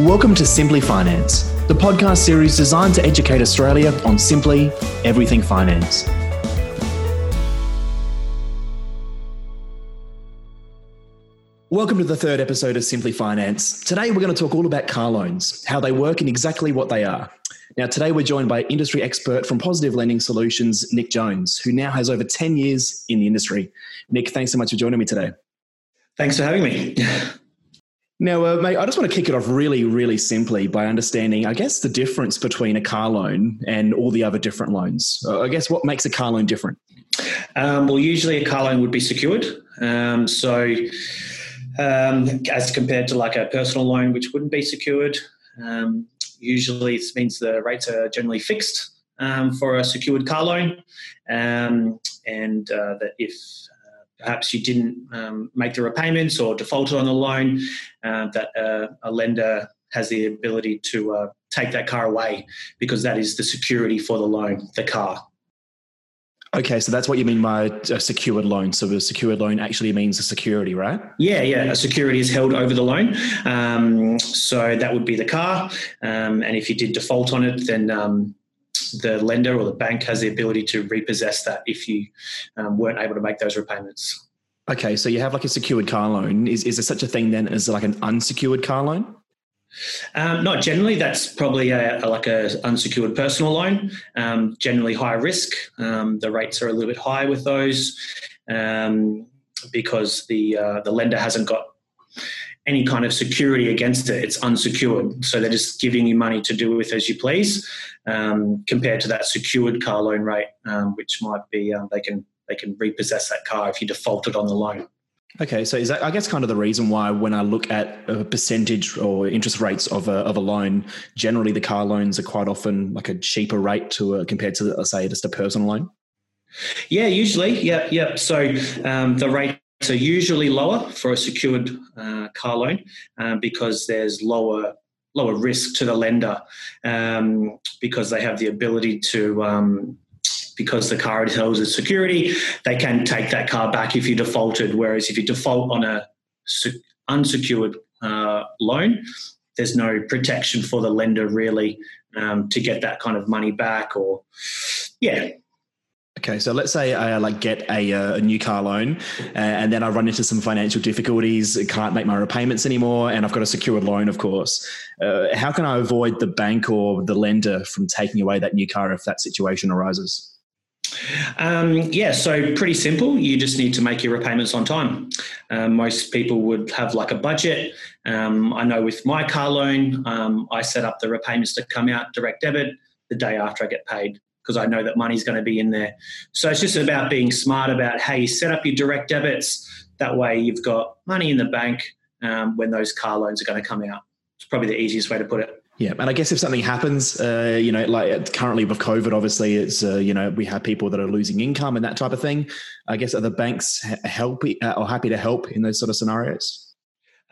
Welcome to Simply Finance, the podcast series designed to educate Australia on simply everything finance. Welcome to the third episode of Simply Finance. Today we're going to talk all about car loans, how they work, and exactly what they are. Now, today we're joined by industry expert from Positive Lending Solutions, Nick Jones, who now has over 10 years in the industry. Nick, thanks so much for joining me today. Thanks for having me. Now, uh, mate, I just want to kick it off really, really simply by understanding, I guess, the difference between a car loan and all the other different loans. Uh, I guess what makes a car loan different? Um, well, usually a car loan would be secured. Um, so, um, as compared to like a personal loan, which wouldn't be secured, um, usually it means the rates are generally fixed um, for a secured car loan, um, and uh, that if perhaps you didn't um, make the repayments or defaulted on the loan, uh, that uh, a lender has the ability to uh, take that car away because that is the security for the loan, the car. Okay, so that's what you mean by a secured loan. So a secured loan actually means a security, right? Yeah, yeah. A security is held over the loan. Um, so that would be the car. Um, and if you did default on it, then um, the lender or the bank has the ability to repossess that if you um, weren't able to make those repayments. Okay, so you have like a secured car loan. Is, is there such a thing then as like an unsecured car loan? Um, not generally. That's probably a, a, like a unsecured personal loan. Um, generally high risk. Um, the rates are a little bit higher with those um, because the uh, the lender hasn't got any kind of security against it. It's unsecured. So they're just giving you money to do with as you please, um, compared to that secured car loan rate, um, which might be um, they can they can repossess that car if you defaulted on the loan. Okay, so is that I guess kind of the reason why when I look at a percentage or interest rates of a of a loan, generally the car loans are quite often like a cheaper rate to a, compared to let's say just a personal loan. Yeah, usually, yeah, yeah. So um, the rate are usually lower for a secured uh, car loan um, because there's lower lower risk to the lender um, because they have the ability to um, because the car is held as security they can take that car back if you defaulted. Whereas if you default on a unsecured uh, loan there's no protection for the lender really um, to get that kind of money back or yeah Okay, so let's say I like get a, uh, a new car loan, uh, and then I run into some financial difficulties, can't make my repayments anymore, and I've got a secured loan, of course. Uh, how can I avoid the bank or the lender from taking away that new car if that situation arises? Um, yeah, so pretty simple. You just need to make your repayments on time. Um, most people would have like a budget. Um, I know with my car loan, um, I set up the repayments to come out direct debit the day after I get paid because I know that money's going to be in there. So it's just about being smart about how you set up your direct debits. That way, you've got money in the bank um, when those car loans are going to come out. It's probably the easiest way to put it. Yeah, and I guess if something happens, uh, you know, like currently with COVID, obviously it's uh, you know we have people that are losing income and that type of thing. I guess are the banks help uh, or happy to help in those sort of scenarios?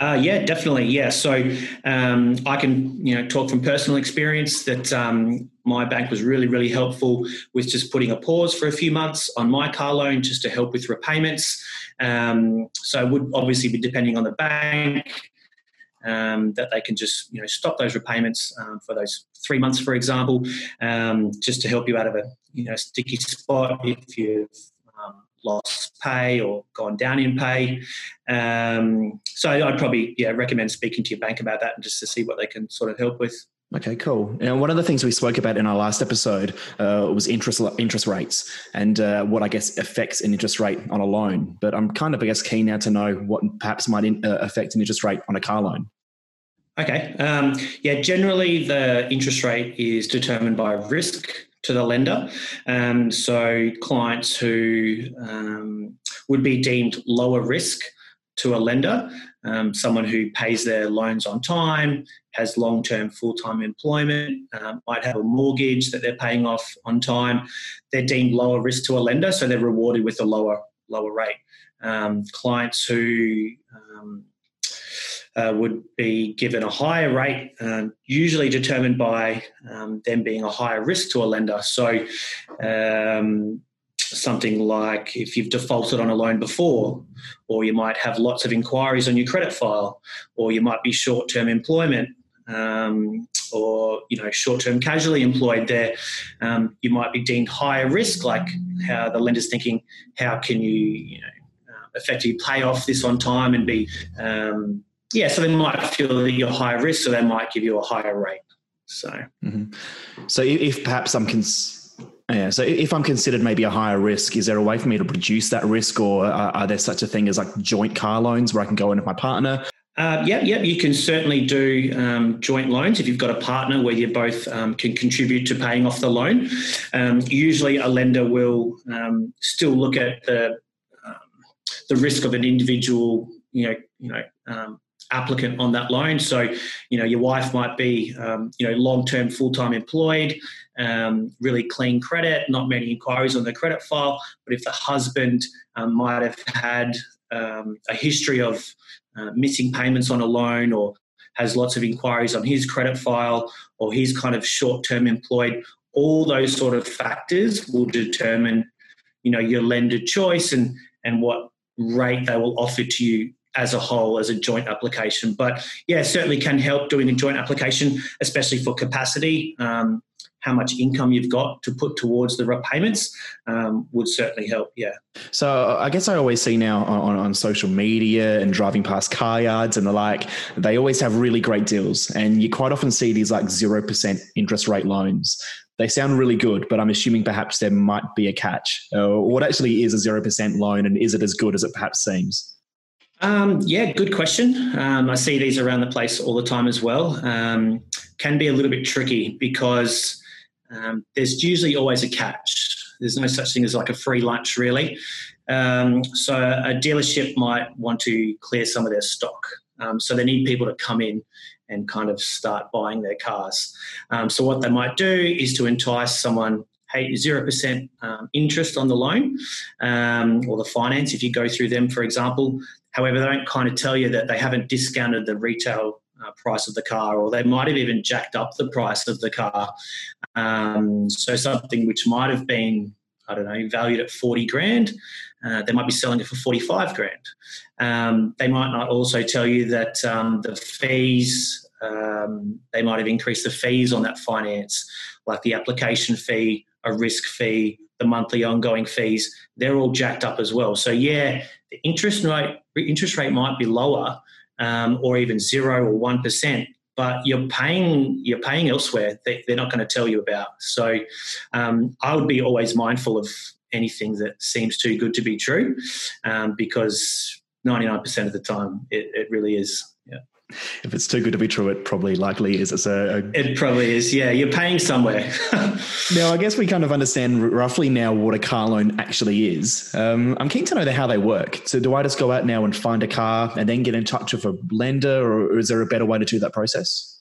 Uh, yeah, definitely. Yeah. So um, I can, you know, talk from personal experience that um, my bank was really, really helpful with just putting a pause for a few months on my car loan just to help with repayments. Um, so it would obviously be depending on the bank um, that they can just, you know, stop those repayments um, for those three months, for example, um, just to help you out of a, you know, sticky spot if you've lost pay or gone down in pay. Um, so I'd probably yeah recommend speaking to your bank about that and just to see what they can sort of help with. Okay, cool. And one of the things we spoke about in our last episode uh, was interest interest rates and uh, what I guess affects an interest rate on a loan. But I'm kind of I guess keen now to know what perhaps might in, uh, affect an interest rate on a car loan. Okay. Um, yeah, generally the interest rate is determined by risk to the lender. Um, so clients who um, would be deemed lower risk to a lender, um, someone who pays their loans on time, has long term full time employment, um, might have a mortgage that they're paying off on time, they're deemed lower risk to a lender, so they're rewarded with a lower lower rate. Um, clients who um, uh, would be given a higher rate, um, usually determined by um, them being a higher risk to a lender. So, um, something like if you've defaulted on a loan before, or you might have lots of inquiries on your credit file, or you might be short term employment. um, or you know short-term casually employed there um, you might be deemed higher risk like how the lender's thinking how can you you know uh, effectively pay off this on time and be um, yeah so they might feel that you're higher risk so they might give you a higher rate so mm-hmm. so if perhaps i'm cons- yeah. So if I'm considered maybe a higher risk, is there a way for me to reduce that risk, or are, are there such a thing as like joint car loans where I can go in with my partner? Uh, yeah, yeah, you can certainly do um, joint loans if you've got a partner where you both um, can contribute to paying off the loan. Um, usually, a lender will um, still look at the um, the risk of an individual, you know, you know, um, applicant on that loan. So, you know, your wife might be, um, you know, long term, full time employed, um, really clean credit, not many inquiries on the credit file. But if the husband um, might have had a history of uh, missing payments on a loan or has lots of inquiries on his credit file or he's kind of short term employed, all those sort of factors will determine, you know, your lender choice and, and what rate they will offer to you as a whole as a joint application. But yeah, certainly can help doing a joint application, especially for capacity. Um, how much income you've got to put towards the repayments um, would certainly help. Yeah. So I guess I always see now on, on social media and driving past car yards and the like, they always have really great deals. And you quite often see these like 0% interest rate loans. They sound really good, but I'm assuming perhaps there might be a catch. Uh, what actually is a 0% loan and is it as good as it perhaps seems? Um, yeah, good question. Um, I see these around the place all the time as well. Um, can be a little bit tricky because um, there's usually always a catch. There's no such thing as like a free lunch, really. Um, so a dealership might want to clear some of their stock. Um, so they need people to come in and kind of start buying their cars. So what they might do is to entice someone. Hey, zero percent um, interest on the loan um, or the finance if you go through them, for example. However, they don't kind of tell you that they haven't discounted the retail uh, price of the car, or they might have even jacked up the price of the car. Um, so something which might have been, I don't know, valued at 40 grand, uh, they might be selling it for 45 grand. Um, they might not also tell you that um, the fees, um, they might have increased the fees on that finance, like the application fee, a risk fee, the monthly ongoing fees, they're all jacked up as well. So yeah, the interest rate interest rate might be lower, um, or even zero or one percent, but you're paying you're paying elsewhere. They, are not going to tell you about. So um, I would be always mindful of anything that seems too good to be true, um, because 99% of the time it, it really is. If it's too good to be true, it probably likely is. It's a, a it probably is. Yeah, you're paying somewhere. now, I guess we kind of understand roughly now what a car loan actually is. Um, I'm keen to know how they work. So, do I just go out now and find a car and then get in touch with a lender, or is there a better way to do that process?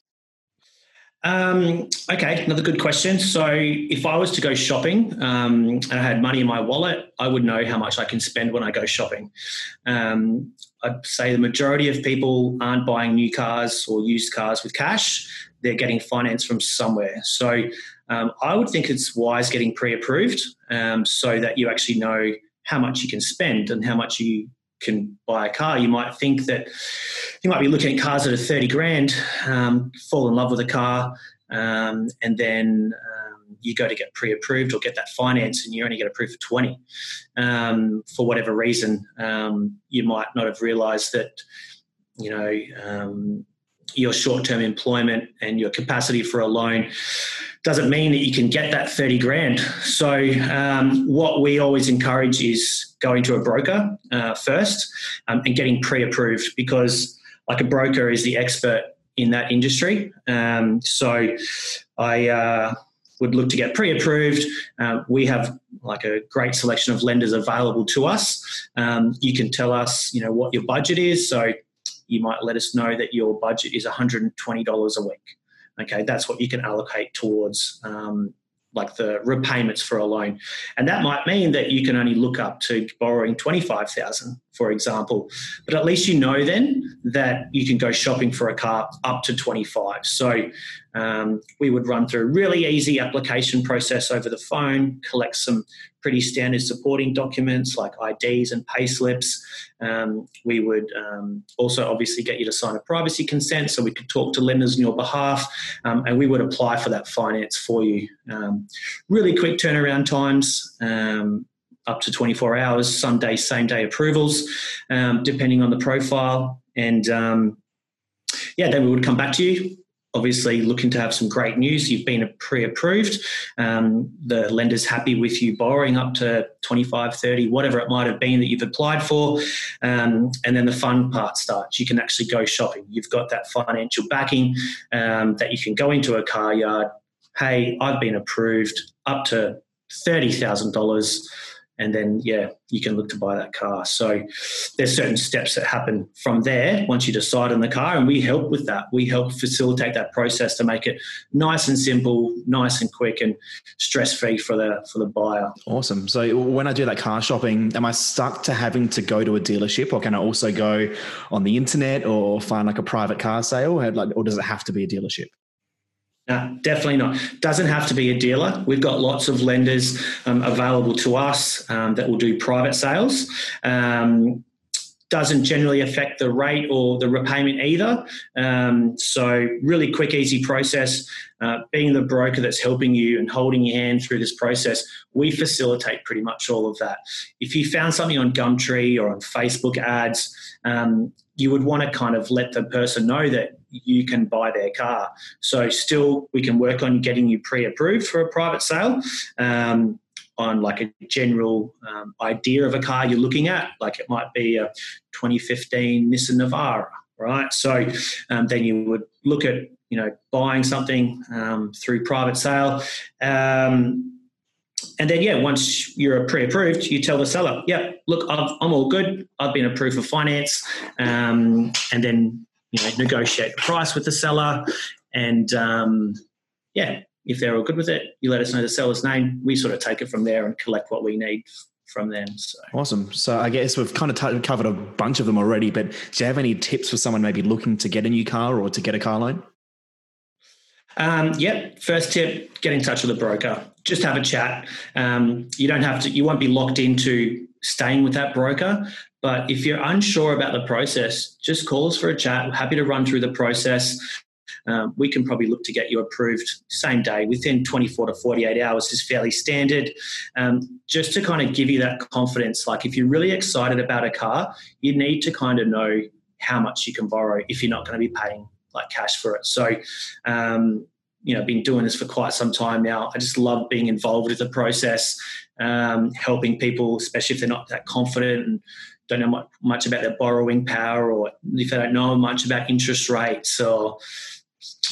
Um, okay, another good question. So, if I was to go shopping um, and I had money in my wallet, I would know how much I can spend when I go shopping. Um, I'd say the majority of people aren't buying new cars or used cars with cash. They're getting finance from somewhere. So um, I would think it's wise getting pre approved um, so that you actually know how much you can spend and how much you can buy a car. You might think that you might be looking at cars that are 30 grand, um, fall in love with a car, um, and then you go to get pre-approved or get that finance and you only get approved for 20 um, for whatever reason um, you might not have realized that you know um, your short-term employment and your capacity for a loan doesn't mean that you can get that 30 grand. So um, what we always encourage is going to a broker uh, first um, and getting pre-approved because like a broker is the expert in that industry. Um, so I uh, would look to get pre-approved. Uh, we have like a great selection of lenders available to us. Um, you can tell us, you know, what your budget is. So you might let us know that your budget is $120 a week. Okay, that's what you can allocate towards um, like the repayments for a loan. And that might mean that you can only look up to borrowing 25,000, for example. But at least you know then that you can go shopping for a car up to 25. So um, we would run through a really easy application process over the phone, collect some pretty standard supporting documents like IDs and payslips. Um, we would um, also obviously get you to sign a privacy consent so we could talk to lenders on your behalf um, and we would apply for that finance for you. Um, really quick turnaround times. Um, up to 24 hours, some days, same day approvals, um, depending on the profile. And yeah, then we would come back to you obviously looking to have some great news. You've been pre-approved. Um, the lender's happy with you borrowing up to 25, 30, whatever it might have been that you've applied for. Um, and then the fun part starts. You can actually go shopping. You've got that financial backing um, that you can go into a car yard. Hey, I've been approved up to $30,000 and then yeah you can look to buy that car. So there's certain steps that happen from there once you decide on the car and we help with that. We help facilitate that process to make it nice and simple nice and quick and stress free for the for the buyer. Awesome. So when i do that car shopping am i stuck to having to go to a dealership or can i also go on the internet or find like a private car sale? Or does it have to be a dealership no, definitely not. Doesn't have to be a dealer. We've got lots of lenders um, available to us um, that will do private sales. Um, doesn't generally affect the rate or the repayment either. Um, so, really quick, easy process. Uh, being the broker that's helping you and holding your hand through this process, we facilitate pretty much all of that. If you found something on Gumtree or on Facebook ads, um, you would want to kind of let the person know that you can buy their car. So, still, we can work on getting you pre approved for a private sale. Um, on like a general um, idea of a car you're looking at, like it might be a 2015 Nissan Navara, right? So um, then you would look at you know buying something um, through private sale. Um, and then, yeah, once you're pre-approved, you tell the seller, "Yeah, look, i am all good. I've been approved for finance." Um, and then, you know, negotiate the price with the seller, and um, yeah, if they're all good with it, you let us know the seller's name. We sort of take it from there and collect what we need from them. So. Awesome. So I guess we've kind of t- covered a bunch of them already, but do you have any tips for someone maybe looking to get a new car or to get a car loan? Um, yep. First tip: get in touch with a broker. Just have a chat. Um, you don't have to. You won't be locked into staying with that broker. But if you're unsure about the process, just call us for a chat. We're happy to run through the process um, we can probably look to get you approved same day within 24 to 48 hours is fairly standard. Um, just to kind of give you that confidence, like if you're really excited about a car, you need to kind of know how much you can borrow if you're not going to be paying like cash for it. So, um, you know, been doing this for quite some time now. I just love being involved with the process, um, helping people, especially if they're not that confident and don't know much about their borrowing power, or if they don't know much about interest rates, or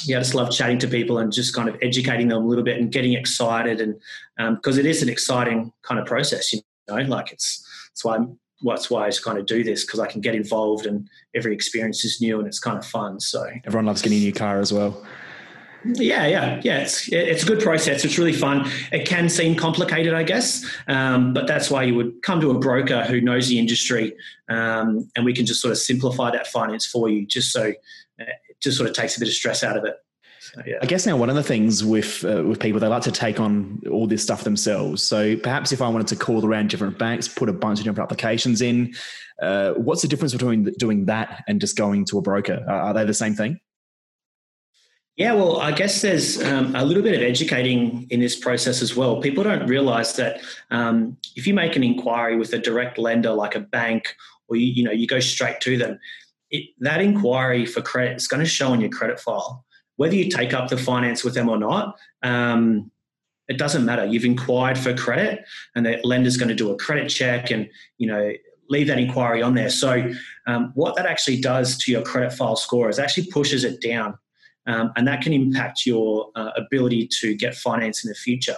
yeah, I just love chatting to people and just kind of educating them a little bit and getting excited. And because um, it is an exciting kind of process, you know, like it's, it's why I'm, that's why I just kind of do this because I can get involved and every experience is new and it's kind of fun. So everyone loves getting a new car as well. Yeah, yeah, yeah. It's it's a good process. It's really fun. It can seem complicated, I guess, um, but that's why you would come to a broker who knows the industry, um, and we can just sort of simplify that finance for you, just so it just sort of takes a bit of stress out of it. Yeah. I guess now one of the things with uh, with people they like to take on all this stuff themselves. So perhaps if I wanted to call around different banks, put a bunch of different applications in, uh, what's the difference between doing that and just going to a broker? are they the same thing? Yeah, well, I guess there's um, a little bit of educating in this process as well. People don't realize that um, if you make an inquiry with a direct lender like a bank, or you, you know you go straight to them, it, that inquiry for credit is going to show on your credit file. Whether you take up the finance with them or not, um, it doesn't matter. You've inquired for credit, and the lender's going to do a credit check and you know leave that inquiry on there. So, um, what that actually does to your credit file score is actually pushes it down, um, and that can impact your uh, ability to get finance in the future.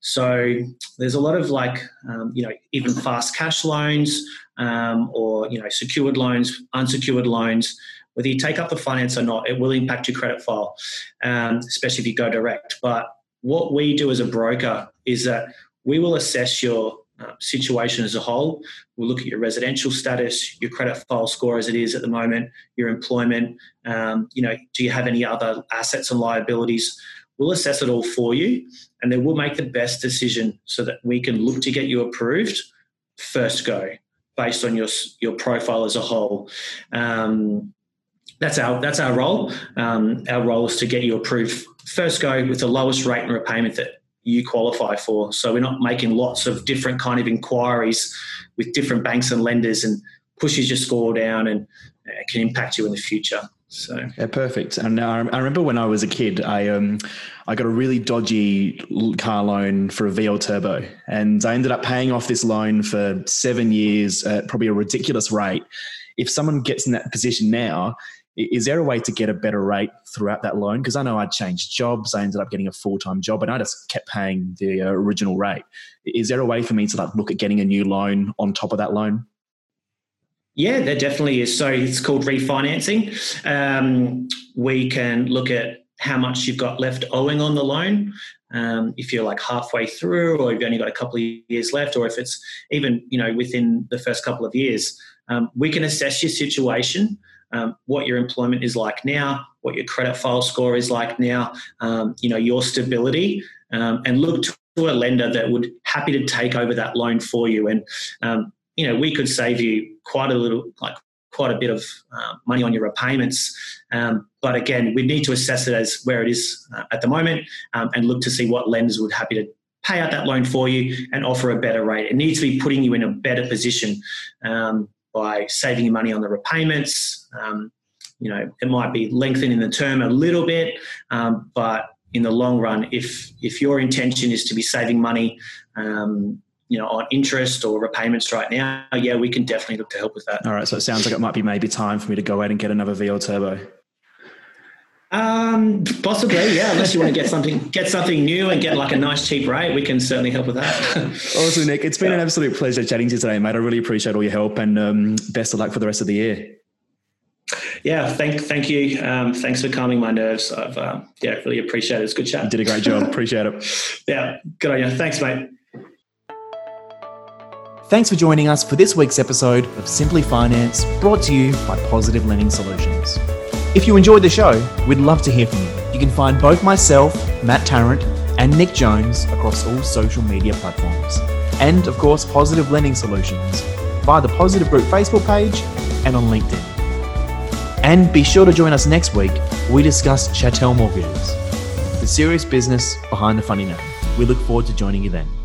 So, there's a lot of like um, you know even fast cash loans um, or you know secured loans, unsecured loans. Whether you take up the finance or not, it will impact your credit file, um, especially if you go direct. But what we do as a broker is that we will assess your uh, situation as a whole. We'll look at your residential status, your credit file score as it is at the moment, your employment. Um, you know, do you have any other assets and liabilities? we'll assess it all for you, and then we'll make the best decision so that we can look to get you approved first go based on your your profile as a whole. Um, that's our that's our role. Um, our role is to get you approved first go with the lowest rate and repayment that you qualify for. So we're not making lots of different kind of inquiries with different banks and lenders and pushes your score down and uh, can impact you in the future. So yeah, perfect. And I, I remember when I was a kid, I um, I got a really dodgy car loan for a VL Turbo, and I ended up paying off this loan for seven years at probably a ridiculous rate. If someone gets in that position now, is there a way to get a better rate throughout that loan? Because I know I changed jobs, I ended up getting a full time job, and I just kept paying the original rate. Is there a way for me to like look at getting a new loan on top of that loan? Yeah, there definitely is. So it's called refinancing. Um, we can look at how much you've got left owing on the loan. Um, if you're like halfway through, or you've only got a couple of years left, or if it's even you know within the first couple of years, um, we can assess your situation, um, what your employment is like now, what your credit file score is like now, um, you know your stability, um, and look to a lender that would happy to take over that loan for you. And um, you know, we could save you quite a little, like quite a bit of uh, money on your repayments. Um, but again, we need to assess it as where it is uh, at the moment um, and look to see what lenders would happy to pay out that loan for you and offer a better rate. It needs to be putting you in a better position um, by saving money on the repayments. Um, you know, it might be lengthening the term a little bit, um, but in the long run, if if your intention is to be saving money um, you know, on interest or repayments right now, yeah, we can definitely look to help with that. All right. So it sounds like it might be maybe time for me to go out and get another VL Turbo. Um, possibly, yeah. Unless you want to get something, get something new and get like a nice cheap rate, we can certainly help with that. awesome, Nick. It's been yeah. an absolute pleasure chatting to you today, mate. I really appreciate all your help and um, best of luck for the rest of the year. Yeah, thank thank you. Um, thanks for calming my nerves. I've uh, yeah, really appreciate it. It's good chat. You did a great job. appreciate it. Yeah, good on you. Thanks, mate. Thanks for joining us for this week's episode of Simply Finance, brought to you by Positive Lending Solutions. If you enjoyed the show, we'd love to hear from you. You can find both myself, Matt Tarrant, and Nick Jones across all social media platforms. And of course, Positive Lending Solutions via the Positive Group Facebook page and on LinkedIn. And be sure to join us next week we discuss Chattel Mortgages, the serious business behind the funny name. We look forward to joining you then.